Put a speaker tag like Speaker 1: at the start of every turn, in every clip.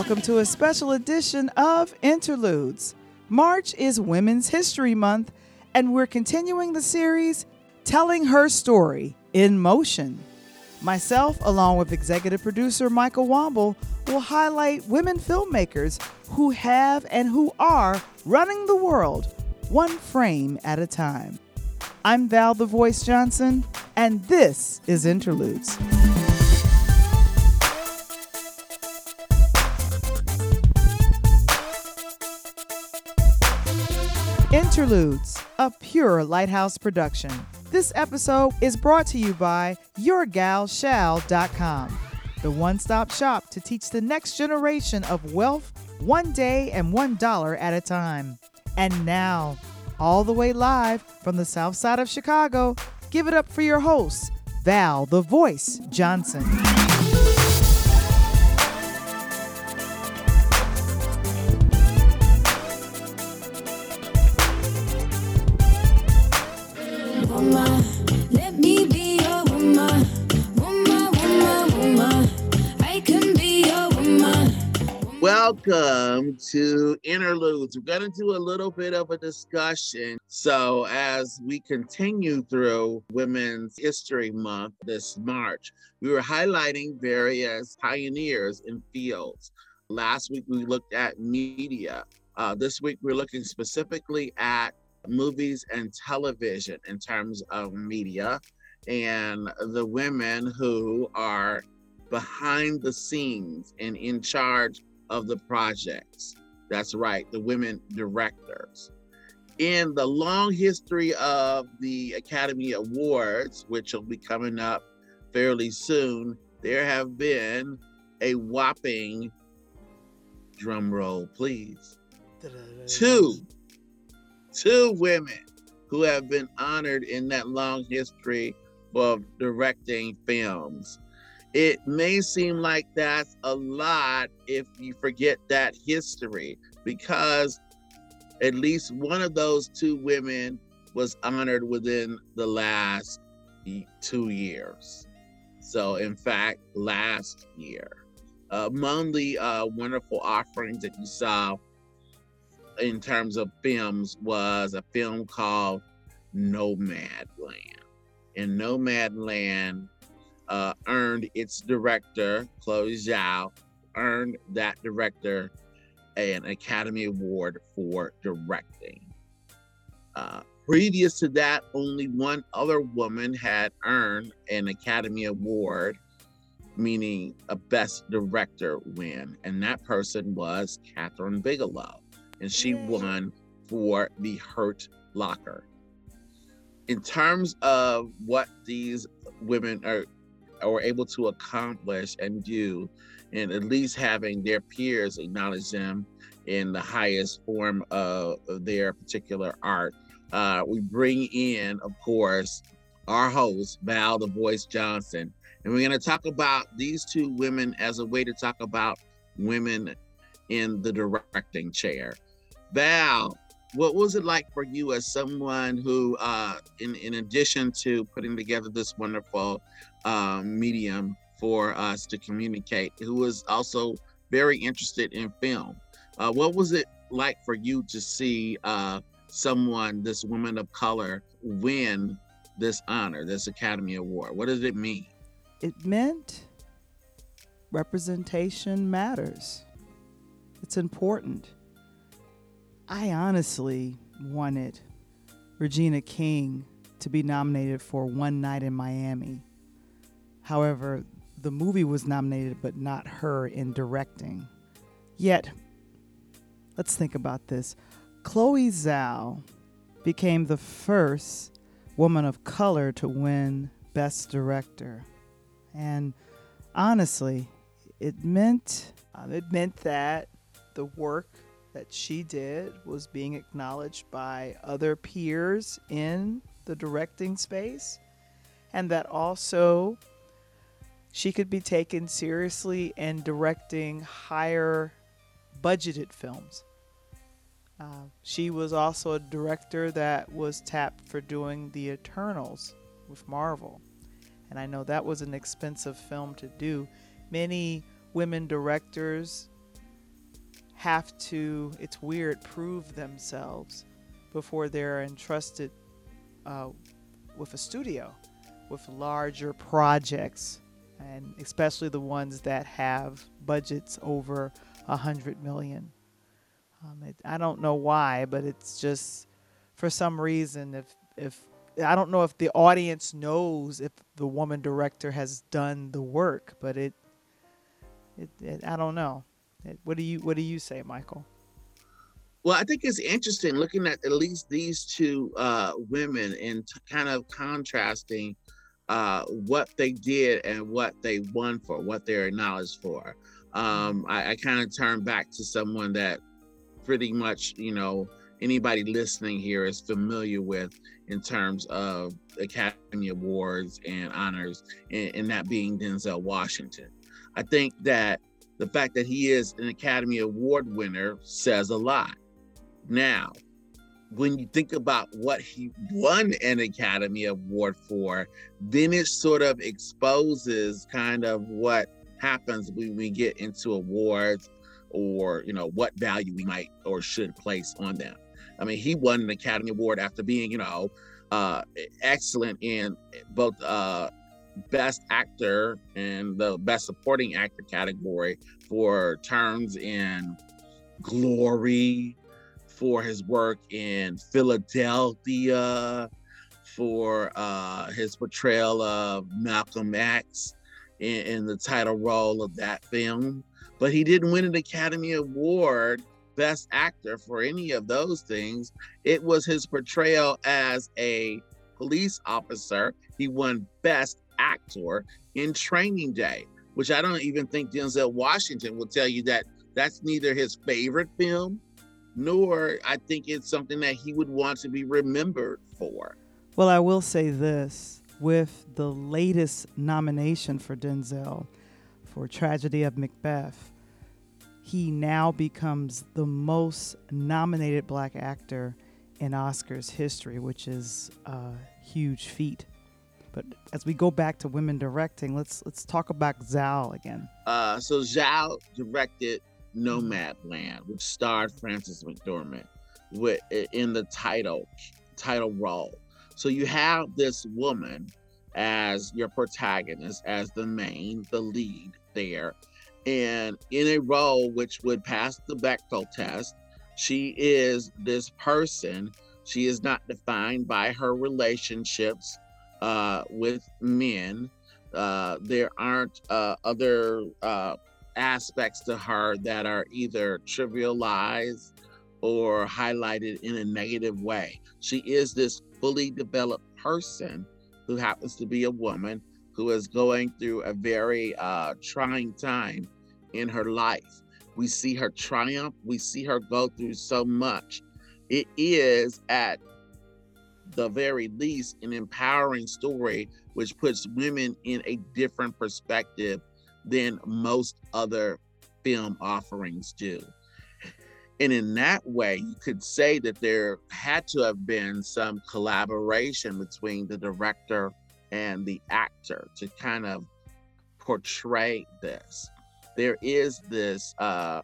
Speaker 1: Welcome to a special edition of Interludes. March is Women's History Month, and we're continuing the series Telling Her Story in Motion. Myself, along with executive producer Michael Womble, will highlight women filmmakers who have and who are running the world one frame at a time. I'm Val the Voice Johnson, and this is Interludes. Interludes, a pure Lighthouse production. This episode is brought to you by YourGalShall.com, the one stop shop to teach the next generation of wealth one day and one dollar at a time. And now, all the way live from the south side of Chicago, give it up for your host, Val the Voice Johnson.
Speaker 2: Welcome to Interludes. We're going to do a little bit of a discussion. So, as we continue through Women's History Month this March, we were highlighting various pioneers in fields. Last week, we looked at media. Uh, this week, we're looking specifically at movies and television in terms of media and the women who are behind the scenes and in charge of the projects. That's right, the women directors. In the long history of the Academy Awards, which will be coming up fairly soon, there have been a whopping drum roll, please. Two, two women who have been honored in that long history of directing films. It may seem like that's a lot if you forget that history, because at least one of those two women was honored within the last two years. So, in fact, last year. among the uh, wonderful offerings that you saw in terms of films was a film called Nomadland. And Nomadland uh, earned its director, Chloe Zhao, earned that director an Academy Award for directing. Uh, previous to that, only one other woman had earned an Academy Award, meaning a Best Director win, and that person was Kathryn Bigelow, and she won for The Hurt Locker. In terms of what these women are are able to accomplish and do, and at least having their peers acknowledge them in the highest form of, of their particular art. Uh, we bring in, of course, our host, Val the Voice Johnson. And we're going to talk about these two women as a way to talk about women in the directing chair. Val, what was it like for you as someone who, uh, in, in addition to putting together this wonderful um, medium for us to communicate, who was also very interested in film. Uh, what was it like for you to see uh, someone, this woman of color, win this honor, this Academy Award? What does it mean?
Speaker 1: It meant representation matters. It's important. I honestly wanted Regina King to be nominated for One Night in Miami. However, the movie was nominated, but not her in directing. Yet, let's think about this. Chloe Zhao became the first woman of color to win Best Director. And honestly, it meant um, it meant that the work that she did was being acknowledged by other peers in the directing space, and that also she could be taken seriously in directing higher budgeted films. Uh, she was also a director that was tapped for doing The Eternals with Marvel. And I know that was an expensive film to do. Many women directors have to, it's weird, prove themselves before they're entrusted uh, with a studio, with larger projects, and especially the ones that have budgets over a hundred million. Um, it, I don't know why, but it's just for some reason if if I don't know if the audience knows if the woman director has done the work, but it it, it I don't know. What do you what do you say, Michael?
Speaker 2: Well, I think it's interesting looking at at least these two uh, women and t- kind of contrasting uh, what they did and what they won for, what they're acknowledged for. Um, I, I kind of turn back to someone that pretty much, you know, anybody listening here is familiar with in terms of Academy Awards and honors, and, and that being Denzel Washington. I think that the fact that he is an Academy Award winner says a lot. Now, when you think about what he won an Academy Award for, then it sort of exposes kind of what happens when we get into awards or you know what value we might or should place on them. I mean, he won an Academy Award after being, you know, uh, excellent in both uh, Best Actor and the Best Supporting Actor category for terms in Glory, for his work in Philadelphia, for uh, his portrayal of Malcolm X in, in the title role of that film. But he didn't win an Academy Award Best Actor for any of those things. It was his portrayal as a police officer. He won Best Actor in Training Day, which I don't even think Denzel Washington will tell you that that's neither his favorite film, nor I think it's something that he would want to be remembered for.
Speaker 1: Well, I will say this with the latest nomination for Denzel for Tragedy of Macbeth, he now becomes the most nominated black actor in Oscars history, which is a huge feat. But as we go back to women directing, let's let's talk about Zhao again.
Speaker 2: Uh, so Zhao directed Nomadland, which starred Frances McDormand with in the title title role. So you have this woman as your protagonist, as the main, the lead there, and in a role which would pass the Bechdel test. She is this person. She is not defined by her relationships uh, with men. Uh, there aren't uh, other uh, aspects to her that are either trivialized or highlighted in a negative way. She is this fully developed person who happens to be a woman who is going through a very uh, trying time in her life. We see her triumph, we see her go through so much. It is, at the very least, an empowering story which puts women in a different perspective than most other film offerings do. And in that way, you could say that there had to have been some collaboration between the director and the actor to kind of portray this. There is this uh,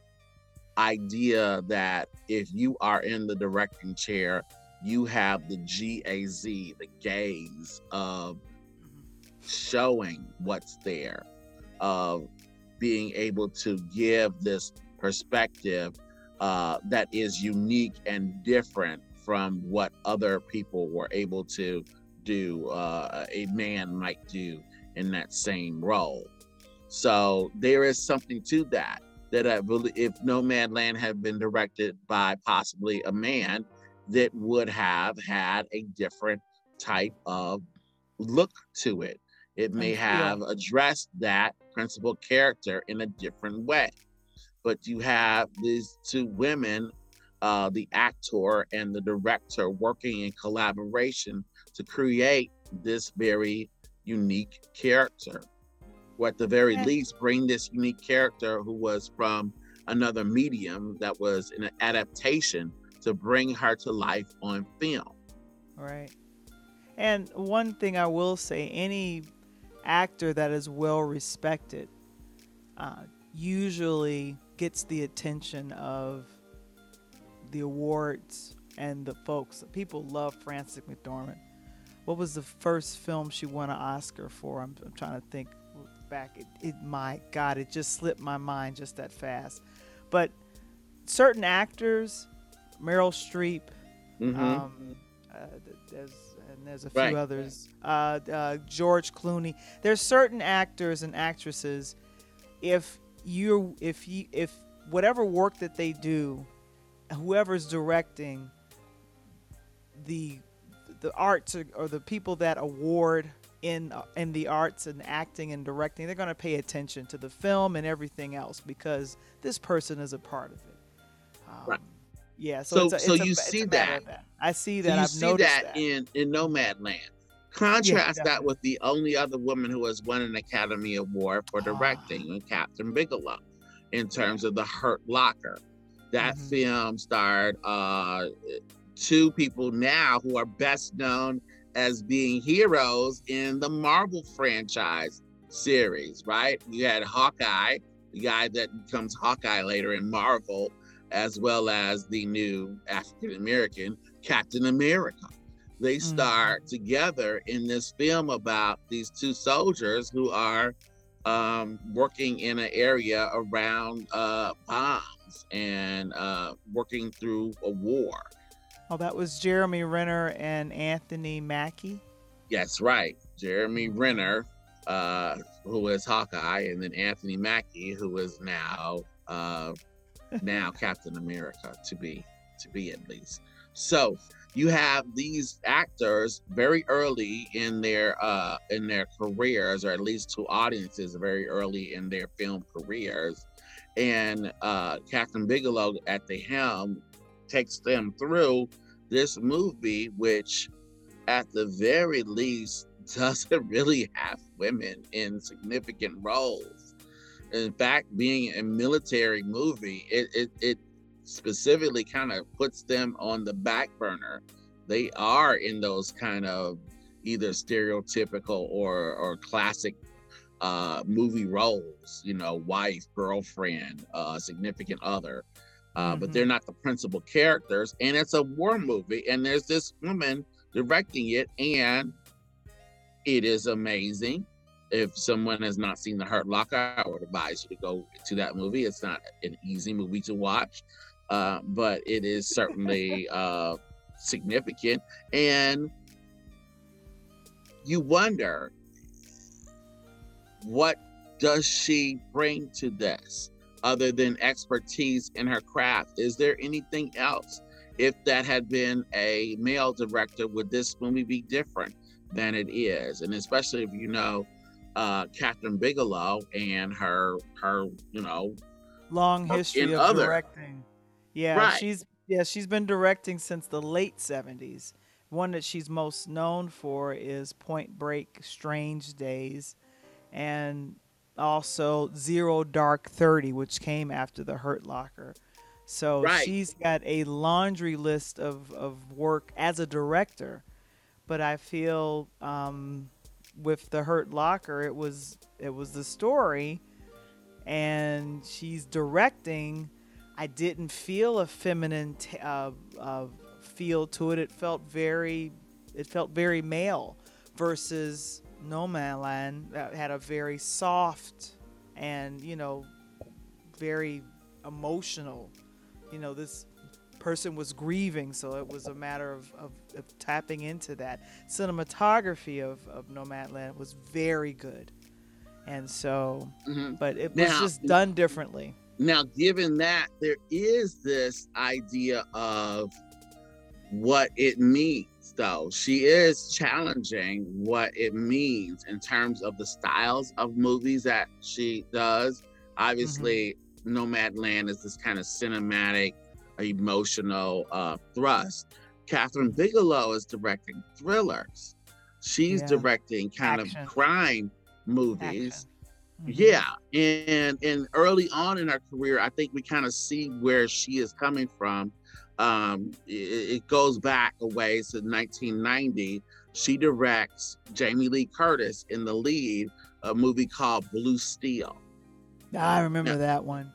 Speaker 2: idea that if you are in the directing chair, you have the GAZ, the gaze of showing what's there, of being able to give this perspective uh, that is unique and different from what other people were able to do, uh, a man might do in that same role. So there is something to that. That I believe if Nomadland had been directed by possibly a man, that would have had a different type of look to it. It may have addressed that principal character in a different way. But you have these two women, uh, the actor and the director, working in collaboration to create this very unique character. Or at the very least, bring this unique character who was from another medium that was an adaptation to bring her to life on film.
Speaker 1: Right. And one thing I will say any actor that is well respected uh, usually gets the attention of the awards and the folks. People love Frances McDormand. What was the first film she won an Oscar for? I'm, I'm trying to think back. It, it, my God, it just slipped my mind just that fast. But certain actors, Meryl Streep,
Speaker 2: Mhm.
Speaker 1: um, uh, there's and there's a few
Speaker 2: Right.
Speaker 1: others. Uh, uh, George Clooney. There's certain actors and actresses. If you if you if whatever work that they do, whoever's directing the the arts or, or the people that award in uh, in the arts and acting and directing, they're going to pay attention to the film and everything else because this person is a part of it. Um,
Speaker 2: Right.
Speaker 1: Yeah. So,
Speaker 2: So-
Speaker 1: it's a,
Speaker 2: so you
Speaker 1: a
Speaker 2: see
Speaker 1: matter
Speaker 2: that.
Speaker 1: I see
Speaker 2: So
Speaker 1: that.
Speaker 2: you
Speaker 1: I've
Speaker 2: see
Speaker 1: noticed
Speaker 2: that,
Speaker 1: that.
Speaker 2: in in Nomadland. Contrast that with the only other woman who has won an Academy Award for
Speaker 1: Ah.
Speaker 2: directing, Kathryn Bigelow, in terms of The Hurt Locker. That
Speaker 1: Mhm.
Speaker 2: film starred uh, two people now who are best known as being heroes in the Marvel franchise series, right? You had Hawkeye, the guy that becomes Hawkeye later in Marvel, as well as the new African American Captain America. They
Speaker 1: Mhm.
Speaker 2: star together in this film about these two soldiers who are um, working in an area around uh, bombs and uh, working through a war.
Speaker 1: Oh, that was Jeremy Renner and Anthony Mackie.
Speaker 2: That's right. Jeremy Renner, uh, who is Hawkeye, and then Anthony Mackie, who is now uh, now Captain America, to be to be at least. So you have these actors very early in their uh, in their careers, or at least to audiences very early in their film careers, and uh, Kathryn Bigelow at the helm takes them through this movie, which at the very least doesn't really have women in significant roles. In fact, being a military movie, it it, it specifically kind of puts them on the back burner. They are in those kind of either stereotypical or or classic uh movie roles, you know, wife, girlfriend, uh significant other. Uh, but
Speaker 1: Mhm.
Speaker 2: they're not the principal characters, and it's a war movie. And there's this woman directing it, and it is amazing. If someone has not seen The Hurt Locker, I would advise you to go to that movie. It's not an easy movie to watch, uh, but it is certainly uh, significant. And you wonder what does she bring to this other than expertise in her craft? Is there anything else? If that had been a male director, would this movie be different than it is? And especially if you know uh, Kathryn Bigelow and her her you know
Speaker 1: Long history of
Speaker 2: other.
Speaker 1: directing. Yeah,
Speaker 2: Right.
Speaker 1: she's yeah she's been directing since the late '70s. One that she's most known for is Point Break, Strange Days, and also Zero Dark Thirty, which came after The Hurt Locker. So
Speaker 2: Right.
Speaker 1: she's got a laundry list of, of work as a director. But I feel um, with The Hurt Locker, it was it was the story, and she's directing. I didn't feel a feminine t- uh, uh, feel to it. It felt very, it felt very male, versus Nomadland that had a very soft and you know, very emotional. You know, this person was grieving, so it was a matter of, of, of tapping into that. Cinematography of, of Nomadland was very good. And so,
Speaker 2: mhm.
Speaker 1: but it was
Speaker 2: Now-
Speaker 1: just done differently.
Speaker 2: Now, given that, there is this idea of what it means, though. She is challenging what it means in terms of the styles of movies that she does. Obviously, Nomadland is this kind of cinematic, emotional uh, thrust. Kathryn Bigelow is directing thrillers. She's
Speaker 1: Yeah.
Speaker 2: directing kind
Speaker 1: Action.
Speaker 2: of crime movies.
Speaker 1: Mhm.
Speaker 2: Yeah, and and early on in her career, I think we kind of see where she is coming from. Um, it, it goes back a ways to 1990. She directs Jamie Lee Curtis in the lead, a movie called Blue Steel.
Speaker 1: I remember
Speaker 2: Yeah.
Speaker 1: that one.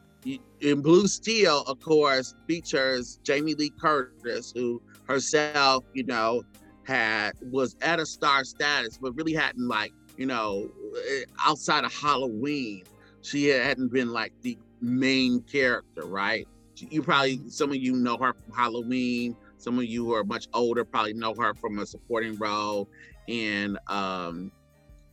Speaker 2: In Blue Steel, of course, features Jamie Lee Curtis, who herself, you know, had was at a star status, but really hadn't like, you know, eh, outside of Halloween, she hadn't been like the main character, right? You probably some of you know her from Halloween. Some of you who are much older probably know her from a supporting role in um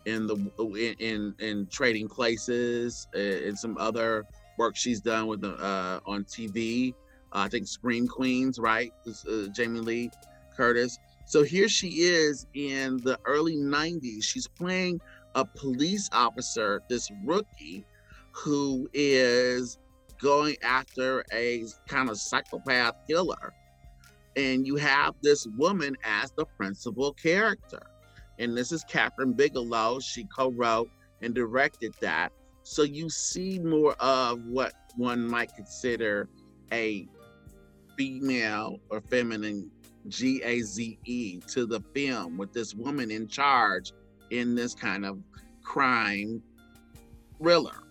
Speaker 2: in the in in, in Trading Places eh, and some other work she's done with the uh, on TV. Uh, I think Scream Queens, right? Uh, Jamie Lee Curtis. So here she is in the early 90s. She's playing a police officer, this rookie, who is going after a kind of psychopath killer. And you have this woman as the principal character. And this is Kathryn Bigelow. She co wrote and directed that. So you see more of what one might consider a female or feminine G A Z E to the film with this woman in charge in this kind of crime thriller.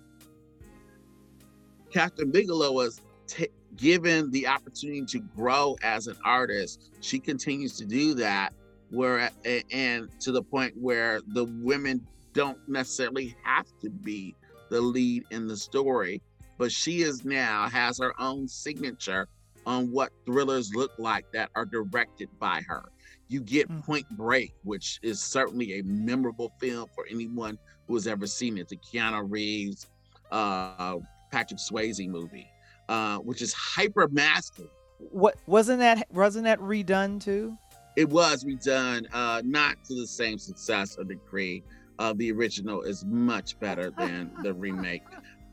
Speaker 2: Kathryn Bigelow was t- given the opportunity to grow as an artist. She continues to do that, where and to the point where the women don't necessarily have to be the lead in the story, but she is now has her own signature on what thrillers look like that are directed by her. You get mm. Point Break, which is certainly a memorable film for anyone who has ever seen it. The Keanu Reeves, uh, Patrick Swayze movie, uh, which is hyper masculine.
Speaker 1: What wasn't that? Wasn't that redone too?
Speaker 2: It was redone, uh, not to the same success or degree uh, the original is much better than the remake.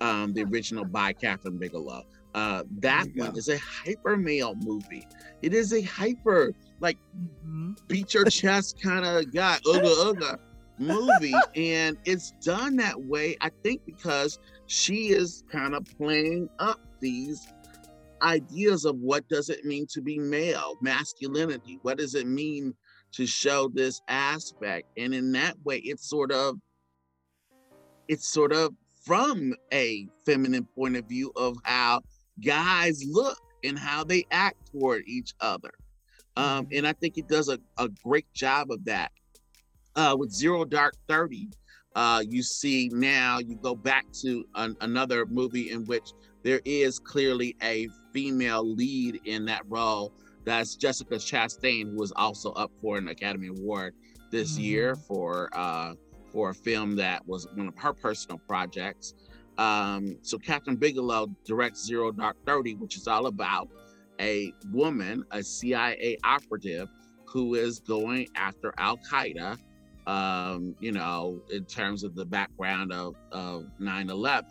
Speaker 2: Um, the original by Kathryn Bigelow. Uh, that one is a hyper male movie. It is a hyper like mm-hmm. beat your chest kind of guy, ugga ugga movie, and it's done that way. I think because she is kind of playing up these ideas of what does it mean to be male, masculinity. What does it mean to show this aspect. And in that way, it's sort of it's sort of from a feminine point of view of how guys look and how they act toward each other. Um, mm-hmm. and I think it does a, a great job of that. Uh, with Zero Dark 30, uh, you see now you go back to an, another movie in which there is clearly a female lead in that role that's Jessica Chastain, who was also up for an Academy Award this mm-hmm. year for uh, for a film that was one of her personal projects. Um, so Kathryn Bigelow directs Zero Dark Thirty, which is all about a woman, a CIA operative, who is going after Al Qaeda. Um, you know, in terms of the background of, of 9-11,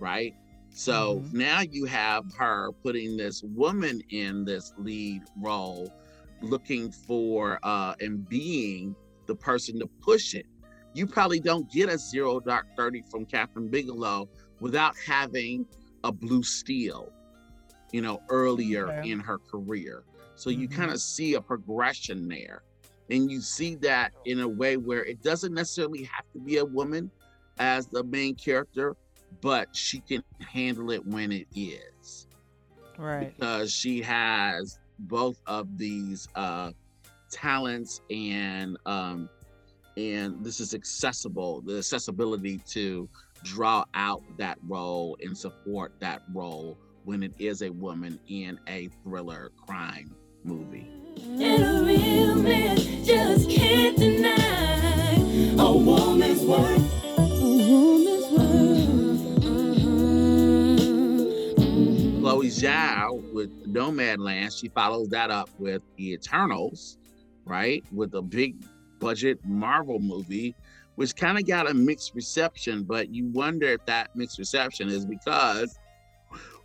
Speaker 2: right? So mm-hmm. now you have her putting this woman in this lead role, looking for uh, and being the person to push it. You probably don't get a zero dark 30 from Kathryn Bigelow without having a blue steel, you know, earlier okay. in her career. So mm-hmm. you kind of see a progression there. And you see that in a way where it doesn't necessarily have to be a woman as the main character, but she can handle it when it is.
Speaker 1: Right.
Speaker 2: Because she has both of these uh, talents and um, and this is accessible, the accessibility to draw out that role and support that role when it is a woman in a thriller crime movie. And a real man just can't deny a woman's worth. Chloe Zhao with Nomadland, she follows that up with The Eternals, right? With a big budget Marvel movie, which kind of got a mixed reception, but you wonder if that mixed reception is because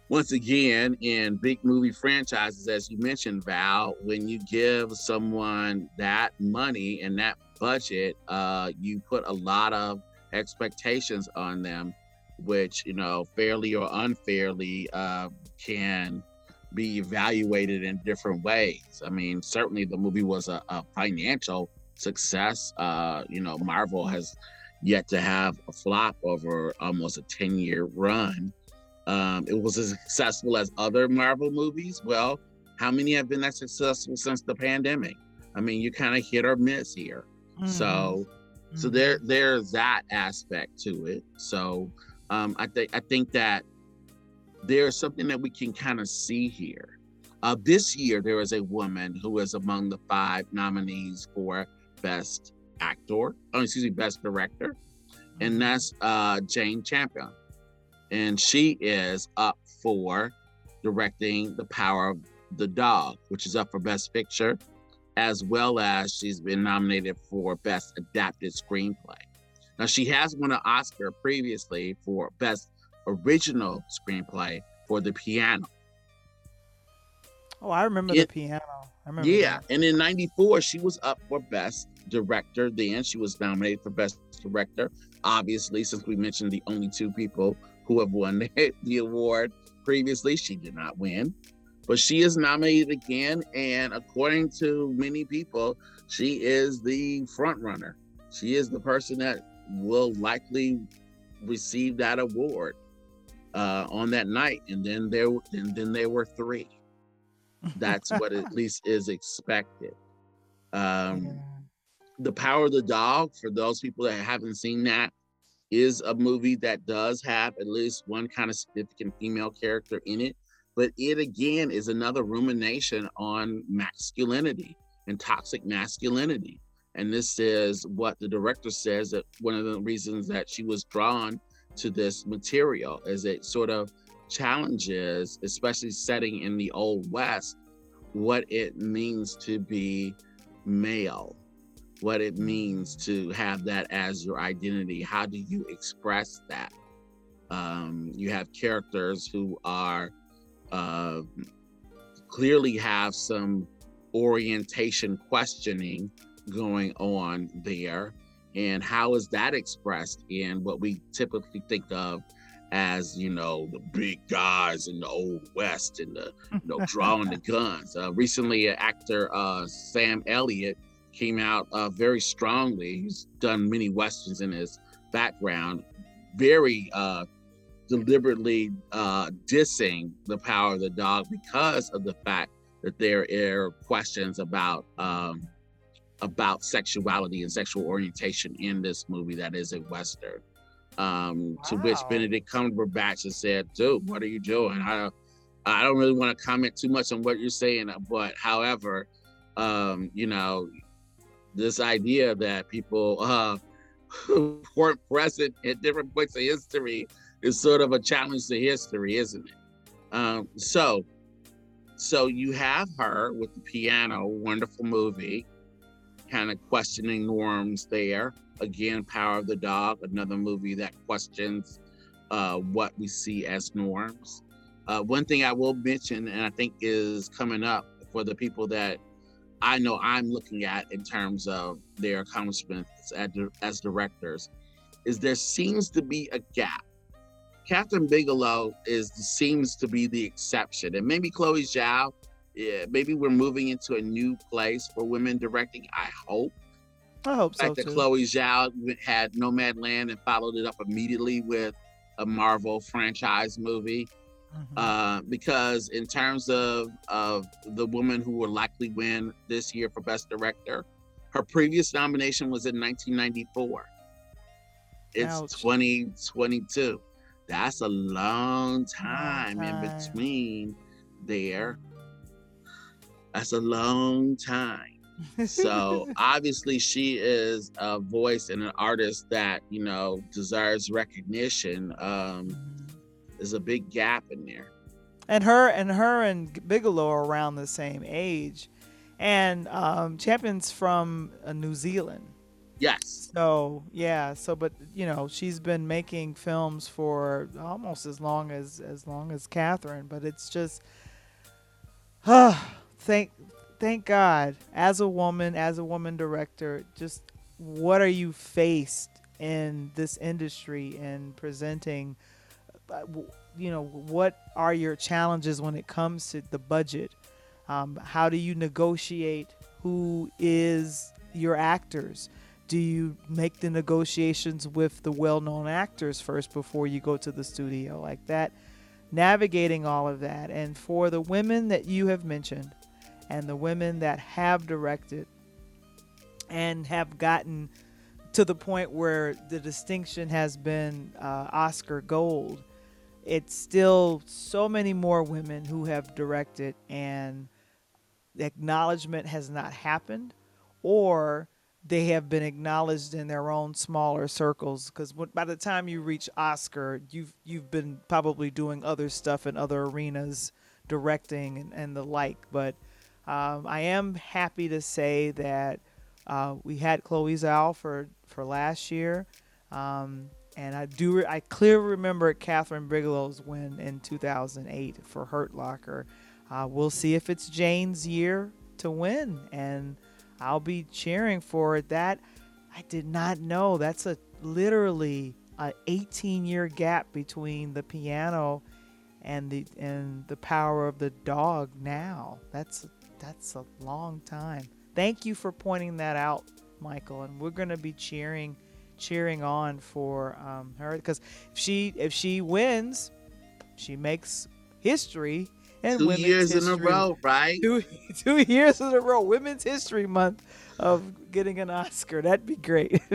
Speaker 2: once again, in big movie franchises, as you mentioned, Val, when you give someone that money and that budget, uh, you put a lot of expectations on them which you know fairly or unfairly uh, can be evaluated in different ways. I mean, certainly the movie was a, a financial success. Uh, you know, Marvel has yet to have a flop over almost a 10 year run. Um, it was as successful as other Marvel movies. Well, how many have been that successful since the pandemic? I mean, you kind of hit or miss here. So, so
Speaker 1: Mhm.
Speaker 2: there there's that aspect to it. So, um, I think I think that there's something that we can kind of see here. Uh, this year, there is a woman who is among the five nominees for Best Actor, oh, excuse me, Best Director, and that's uh, Jane Campion. And she is up for directing The Power of the Dog, which is up for Best Picture, as well as she's been nominated for Best Adapted Screenplay. Now, she has won an Oscar previously for Best Original Screenplay for The Piano.
Speaker 1: Oh, I remember
Speaker 2: It-
Speaker 1: the piano. I remember.
Speaker 2: Yeah,
Speaker 1: that.
Speaker 2: and in '94 she was up for Best Director. Then she was nominated for Best Director. Obviously, since we mentioned the only two people who have won the, the award previously, she did not win, but she is nominated again. And according to many people, she is the front runner. She is the person that will likely receive that award uh, on that night. And then there, and then there were three that's what at least is expected. Um,
Speaker 1: Yeah.
Speaker 2: the Power of the Dog, for those people that haven't seen that, is a movie that does have at least one kind of significant female character in it. But it again is another rumination on masculinity and toxic masculinity. And this is what the director says that one of the reasons that she was drawn to this material is it sort of challenges, especially setting in the old west, what it means to be male, what it means to have that as your identity. How do you express that? Um, you have characters who are uh, clearly have some orientation questioning going on there. And how is that expressed in what we typically think of as, you know, the big guys in the old West and the, you know, drawing the guns? Uh, recently, actor uh, Sam Elliott came out uh, very strongly. He's done many westerns in his background, very uh, deliberately uh, dissing the power of the dog because of the fact that there are questions about um, about sexuality and sexual orientation in this movie that is a western. Um, To which Benedict Cumberbatch has said, "Dude, what are you doing?" I don't, I don't really want to comment too much on what you're saying, but however, um, you know, this idea that people uh, weren't present at different points of history is sort of a challenge to history, isn't it? Um, so, so you have her with the piano, wonderful movie, kind of questioning norms there. Again, Power of the Dog, another movie that questions uh, what we see as norms. Uh, one thing I will mention, and I think is coming up for the people that I know I'm looking at in terms of their accomplishments as, as directors, is there seems to be a gap. Kathryn Bigelow is seems to be the exception, and maybe Chloe Zhao. Yeah, maybe we're moving into a new place for women directing. I hope.
Speaker 1: I hope
Speaker 2: The
Speaker 1: so
Speaker 2: fact that. Chloe Zhao had Nomadland and followed it up immediately with a Marvel franchise movie
Speaker 1: Mhm.
Speaker 2: uh, because in terms of of the woman who will likely win this year for best director, her previous nomination was in 1994. It's
Speaker 1: Ouch.
Speaker 2: 2022. That's a long time, in
Speaker 1: time.
Speaker 2: between there. That's a long time. So obviously she is a voice and an artist that, you know, deserves recognition. Um, there's a big gap in there.
Speaker 1: and her and her and Bigelow are around the same age, and um, Campion's from uh, New Zealand.
Speaker 2: Yes.
Speaker 1: So yeah, so but you know she's been making films for almost as long as as long as Kathryn, but it's just, thank thank God as a woman as a woman director, just what are you faced in this industry in presenting, uh, you know what are your challenges when it comes to the budget? Um, how do you negotiate who is your actors? do you make the negotiations with the well-known actors first before you go to the studio like that navigating all of that. And for the women that you have mentioned and the women that have directed and have gotten to the point where the distinction has been uh, Oscar gold, it's still so many more women who have directed and acknowledgement has not happened or they have been acknowledged in their own smaller circles because by the time you reach Oscar, you've you've been probably doing other stuff in other arenas, directing and, and the like. But um, I am happy to say that uh, we had Chloe Zhao for for last year, um, and I do re- I clearly remember Kathryn Bigelow's win in 2008 for Hurt Locker. Uh, we'll see if it's Jane's year to win and I'll be cheering for it. That I did not know. That's a literally a 18 year gap between the piano and the and the power of the dog now. That's that's a long time. Thank you for pointing that out, Michael. And we're gonna be cheering cheering on for um, her because if she if she wins, she makes history and
Speaker 2: Two
Speaker 1: women's
Speaker 2: years in a row, right?
Speaker 1: two, two years in a row, Women's History Month of getting an Oscar. That'd be great.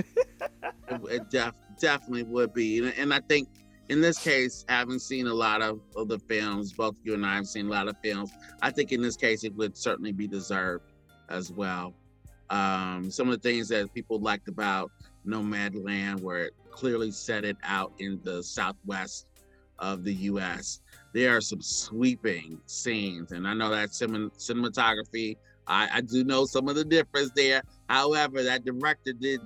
Speaker 2: It, it def- definitely would be, and, and I think in this case, having seen a lot of, of the films, both you and I have seen a lot of films. I think in this case, it would certainly be deserved as well. Um, some of the things that people liked about Nomadland, where it clearly set it out in the southwest of the U.S. There are some sweeping scenes, and I know that cinem- cinematography. I, I do know some of the difference there. However, that director did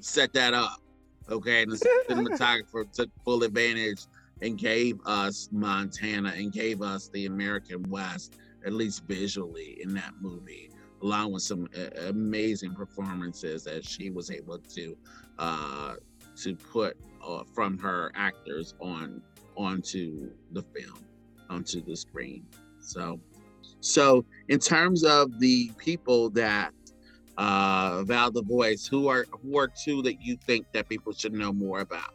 Speaker 2: set that up. Okay, and the cinematographer took full advantage and gave us Montana and gave us the American West, at least visually, in that movie, along with some uh, amazing performances that she was able to uh, to put uh, from her actors on onto the film, onto the screen. So, so in terms of the people that uh Val the voice, who are who are two that you think that people should know more about?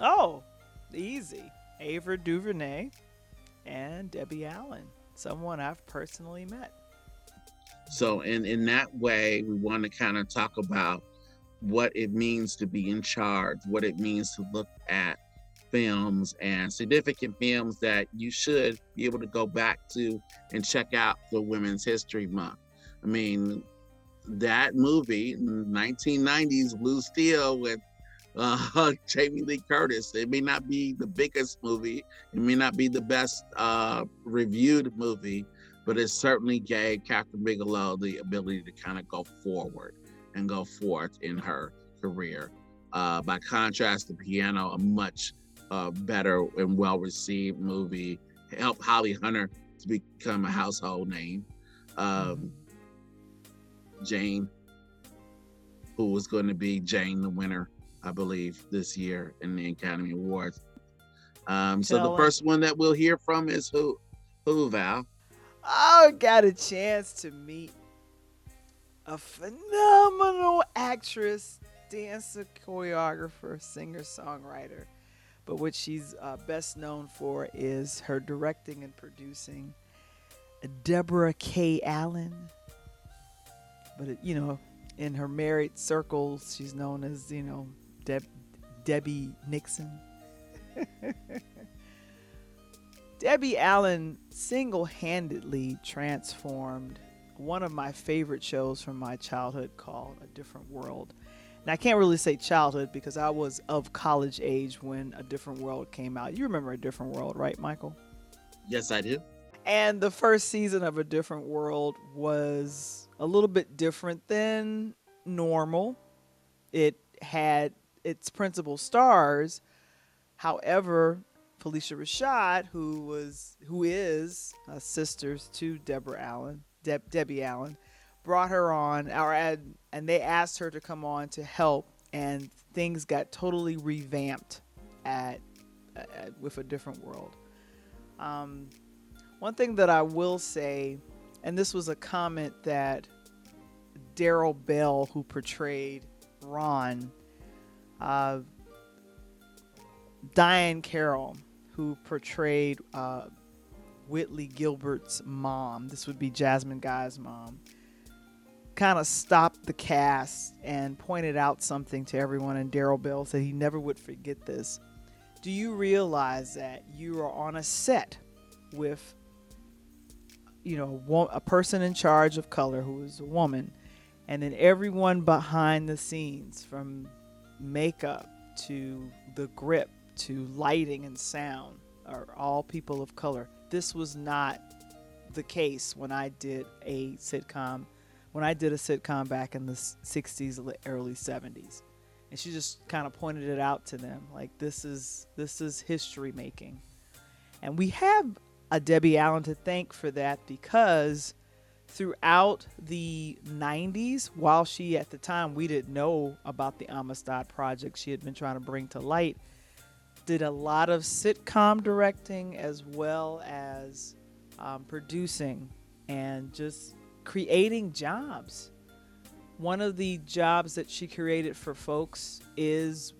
Speaker 1: oh, easy. Ava DuVernay and Debbie Allen, someone I've personally met.
Speaker 2: So in in that way, we want to kind of talk about what it means to be in charge, what it means to look at films and significant films that you should be able to go back to and check out for Women's History Month. I mean, that movie, 1990s Blue Steel with uh, Jamie Lee Curtis. It may not be the biggest movie, it may not be the best uh, reviewed movie, but it certainly gave Kathryn Bigelow the ability to kind of go forward and go forth in her career. Uh, by contrast, The Piano, a much uh, better and well received movie, helped Holly Hunter to become a household name. Um, Jane, who was going to be Jane the winner, I believe, this year in the Academy Awards. Um, so the first one that we'll hear from is who? Who, Val?
Speaker 1: I got a chance to meet a phenomenal actress, dancer, choreographer, singer, songwriter. But what she's uh, best known for is her directing and producing. Deborah K. Allen. But, it, you know, in her married circles, she's known as, you know, Deb- Debbie Nixon. Debbie Allen single handedly transformed one of my favorite shows from my childhood called A Different World. And I can't really say childhood because I was of college age when A Different World came out. You remember A Different World, right, Michael?
Speaker 2: Yes, I do.
Speaker 1: And the first season of A Different World was a little bit different than normal. It had its principal stars. However, Phylicia Rashad, who was who is uh, sisters to Deborah Allen, Deb, Debbie Allen, brought her on, or and they asked her to come on to help, and things got totally revamped at, at with a different world. Um, one thing that I will say, and this was a comment that Darryl Bell, who portrayed Ron, uh, Diahann Carroll, who portrayed uh, Whitley Gilbert's mom. This would be Jasmine Guy's mom. Kind of stopped the cast and pointed out something to everyone. And Darryl Bell said he never would forget this. Do you realize that you are on a set with, you know, a person in charge of color who is a woman, and then everyone behind the scenes from makeup to the grip to lighting and sound are all people of color. This was not the case when I did a sitcom, when I did a sitcom back in the 60s, early 70s. And she just kind of pointed it out to them like this is this is history making. And we have a Debbie Allen to thank for that because throughout the 90s, while she at the time we didn't know about the Amistad project she had been trying to bring to light, did a lot of sitcom directing as well as um, producing and just creating jobs. One of the jobs that she created for folks is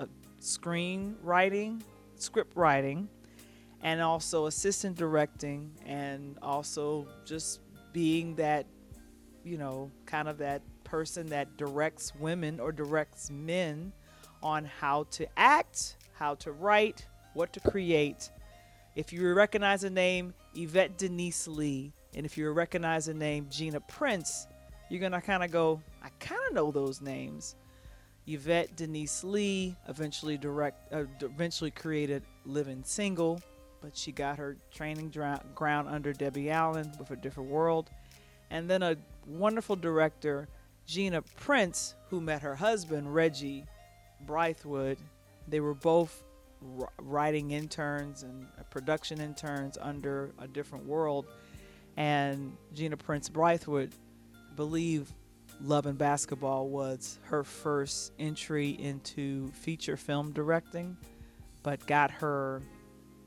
Speaker 1: uh, screenwriting, script writing, and also assistant directing, and also just being that, you know, kind of that person that directs women or directs men on how to act, how to write, what to create. If you recognize the name Yvette Denise Lee, and if you recognize the name Gina Prince, you're gonna kind of go, I kind of know those names. Yvette Denise Lee eventually direct, uh, eventually created Living Single, but she got her training ground under Debbie Allen with A Different World, and then a wonderful director, Gina Prince, who met her husband Reggie Bythewood. They were both writing interns and uh, production interns under A Different World, and Gina Prince Bythewood believe Love and Basketball was her first entry into feature film directing, but got her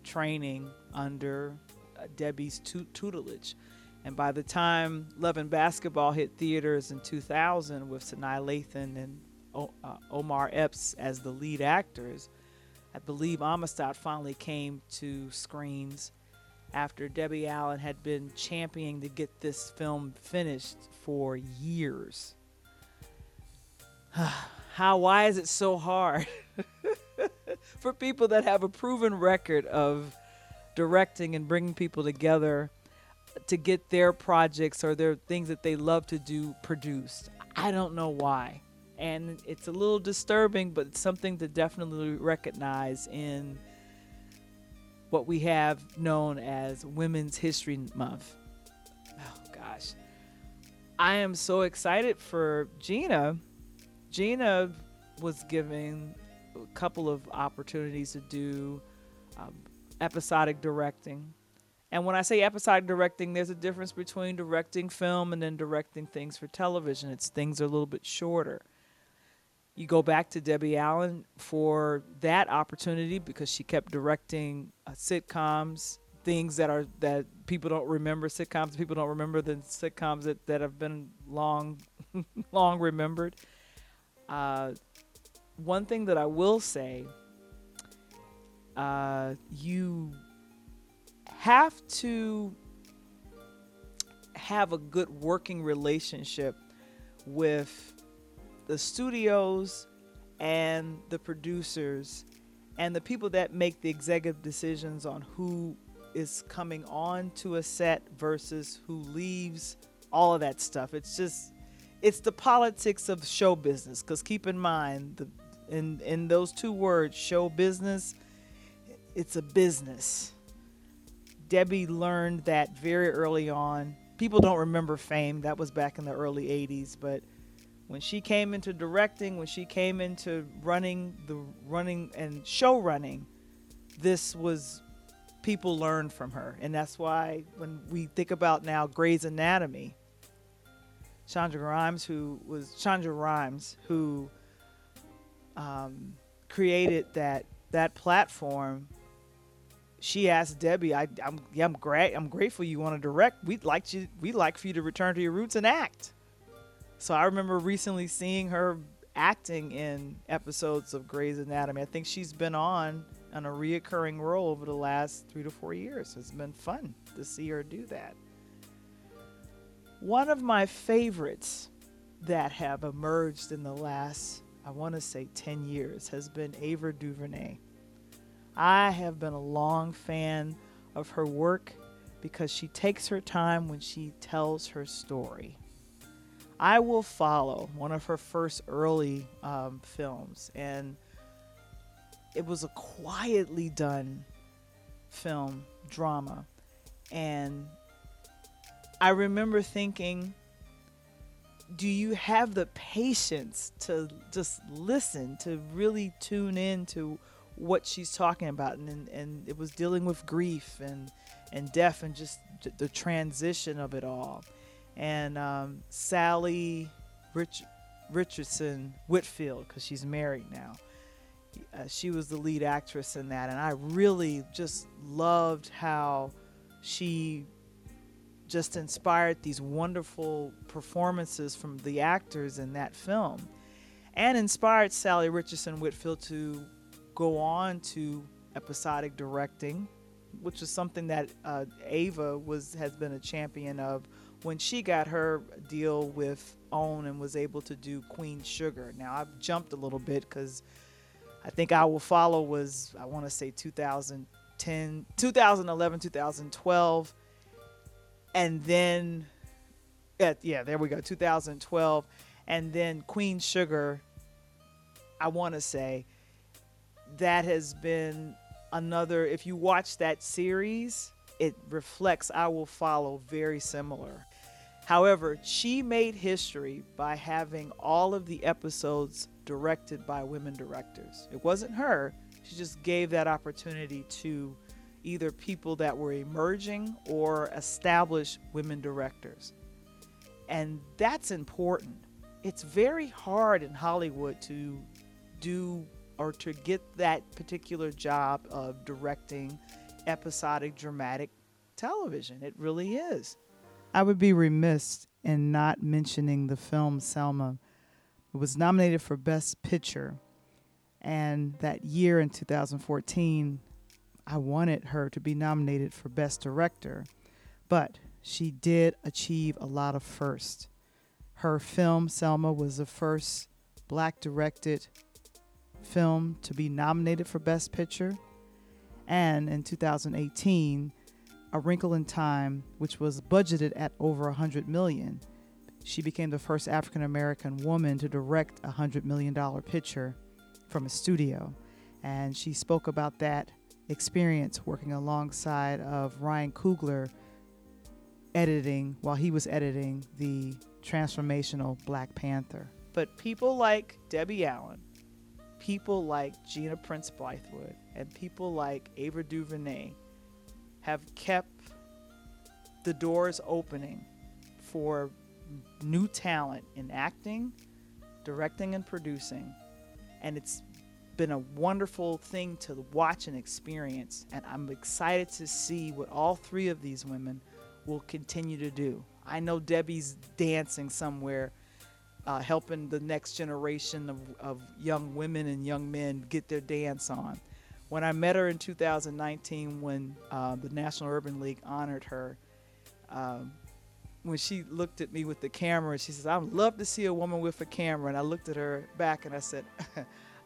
Speaker 1: training under uh, Debbie's tu- tutelage. And by the time Love and Basketball hit theaters in 2000 with Sanaa Lathan and o- uh, Omar Epps as the lead actors, I believe Amistad finally came to screens after Debbie Allen had been championing to get this film finished for years. How why is it so hard for people that have a proven record of directing and bringing people together to get their projects or their things that they love to do produced? I don't know why. And it's a little disturbing, but it's something to definitely recognize in what we have known as Women's History Month. Oh gosh. I am so excited for Gina. Gina was given a couple of opportunities to do um, episodic directing. And when I say episodic directing, there's a difference between directing film and then directing things for television. It's things are a little bit shorter you go back to Debbie Allen for that opportunity because she kept directing uh, sitcoms, things that are that people don't remember sitcoms. People don't remember the sitcoms that, that have been long, long remembered. Uh, one thing that I will say, uh, you have to have a good working relationship with the studios and the producers and the people that make the executive decisions on who is coming on to a set versus who leaves all of that stuff. It's just it's the politics of show business because keep in mind the in in those two words show business it's a business. Debbie learned that very early on. People don't remember fame. That was back in the early 80s but when she came into directing, when she came into running the running and show running, this was people learned from her. And that's why when we think about now Grey's Anatomy, Shonda Rhimes, who was Shonda Rhimes, who um, created that that platform, she asked Debbie, I, I'm yeah, I'm great. I'm grateful you want to direct. We'd like you we'd like for you to return to your roots and act. So I remember recently seeing her acting in episodes of Grey's Anatomy. I think she's been on on a reoccurring role over the last three to four years. It's been fun to see her do that. One of my favorites that have emerged in the last, I want to say, 10 years has been Ava DuVernay. I have been a long fan of her work because she takes her time when she tells her story. I Will Follow, one of her first early um, films, and it was a quietly done film drama. And I remember thinking, do you have the patience to just listen, to really tune in to what she's talking about? And, and it was dealing with grief and, and death and just the transition of it all and um, Salli Rich- Richardson Whitfield, because she's married now. Uh, she was the lead actress in that, and I really just loved how she just inspired these wonderful performances from the actors in that film, and inspired Salli Richardson Whitfield to go on to episodic directing, which is something that uh, Ava was has been a champion of when she got her deal with OWN and was able to do Queen Sugar. Now I've jumped a little bit because I think I Will Follow was I want to say 2010, 2011, 2012, and then yeah, there we go, 2012, and then Queen Sugar. I want to say that has been another. If you watch that series, it reflects I Will Follow very similar. However, she made history by having all of the episodes directed by women directors. It wasn't her, she just gave that opportunity to either people that were emerging or established women directors. And that's important. It's very hard in Hollywood to do or to get that particular job of directing episodic dramatic television. It really is. I would be remiss in not mentioning the film Selma. It was nominated for Best Picture. And that year in 2014, I wanted her to be nominated for Best Director. But she did achieve a lot of firsts. Her film, Selma, was the first black directed film to be nominated for Best Picture. And in 2018, a Wrinkle in Time, which was budgeted at over 100 million. She became the first African American woman to direct a $100 million picture from a studio. And she spoke about that experience working alongside of Ryan Coogler editing while he was editing the transformational Black Panther. But people like Debbie Allen, people like Gina Prince Bythewood, and people like Ava DuVernay have kept the doors opening for new talent in acting, directing, and producing. And it's been a wonderful thing to watch and experience. And I'm excited to see what all three of these women will continue to do. I know Debbie's dancing somewhere, uh, helping the next generation of, of young women and young men get their dance on when I met her in 2019, when uh, the National Urban League honored her, um, when she looked at me with the camera, she says, "I'd love to see a woman with a camera." And I looked at her back and I said,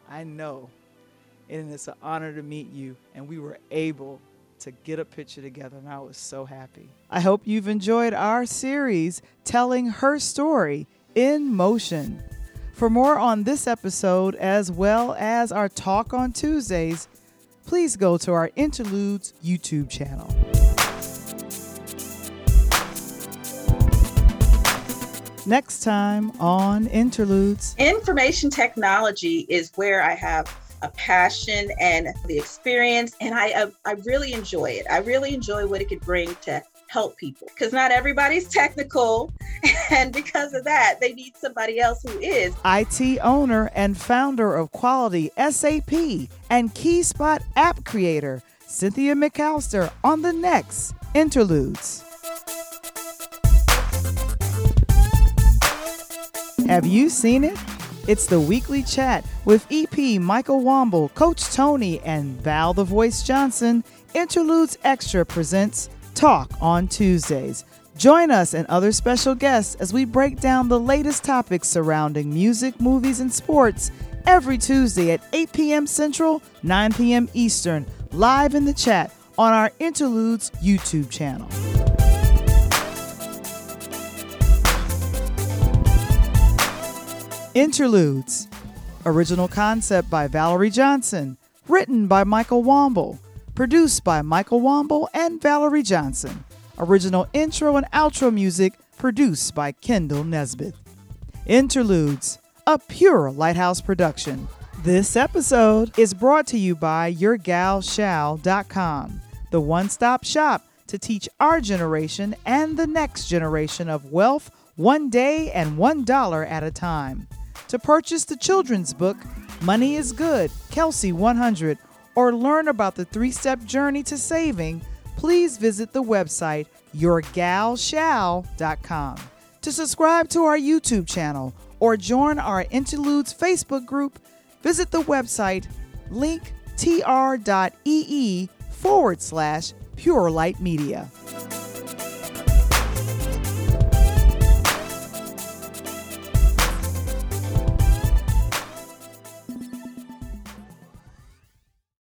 Speaker 1: "I know, and it's an honor to meet you." And we were able to get a picture together, and I was so happy. I hope you've enjoyed our series telling her story in motion. For more on this episode, as well as our talk on Tuesdays, please go to our Interludes YouTube channel. Next time on Interludes.
Speaker 3: Information technology is where I have a passion and the experience, and I, I, I really enjoy it. I really enjoy what it could bring to help people because not everybody's technical. And because of that, they need somebody else who is.
Speaker 1: IT owner and founder of Quality SAP and KeySpot app creator, Cynthia McAllister, on the next Interludes. Have you seen it? It's the weekly chat with EP Michael Womble, Coach Tony, and Val the Voice Johnson. Interludes Extra presents Talk on Tuesdays. Join us and other special guests as we break down the latest topics surrounding music, movies, and sports every Tuesday at 8 p.m. Central, 9 p.m. Eastern, live in the chat on our Interludes YouTube channel. Interludes. Original concept by Valerie Johnson. Written by Michael Womble. Produced by Michael Womble and Valerie Johnson. Original intro and outro music produced by Kendall Nesbitt. Interludes. A pure Lighthouse production. This episode is brought to you by YourGalShall.com, the one stop shop to teach our generation and the next generation of wealth one day and one dollar at a time. To purchase the children's book, Money is Good, Kelsey 100, or learn about the three step journey to saving, please visit the website yourgalshall.com. To subscribe to our YouTube channel or join our Interludes Facebook group, visit the website linktr.ee forward slash Pure Light Media.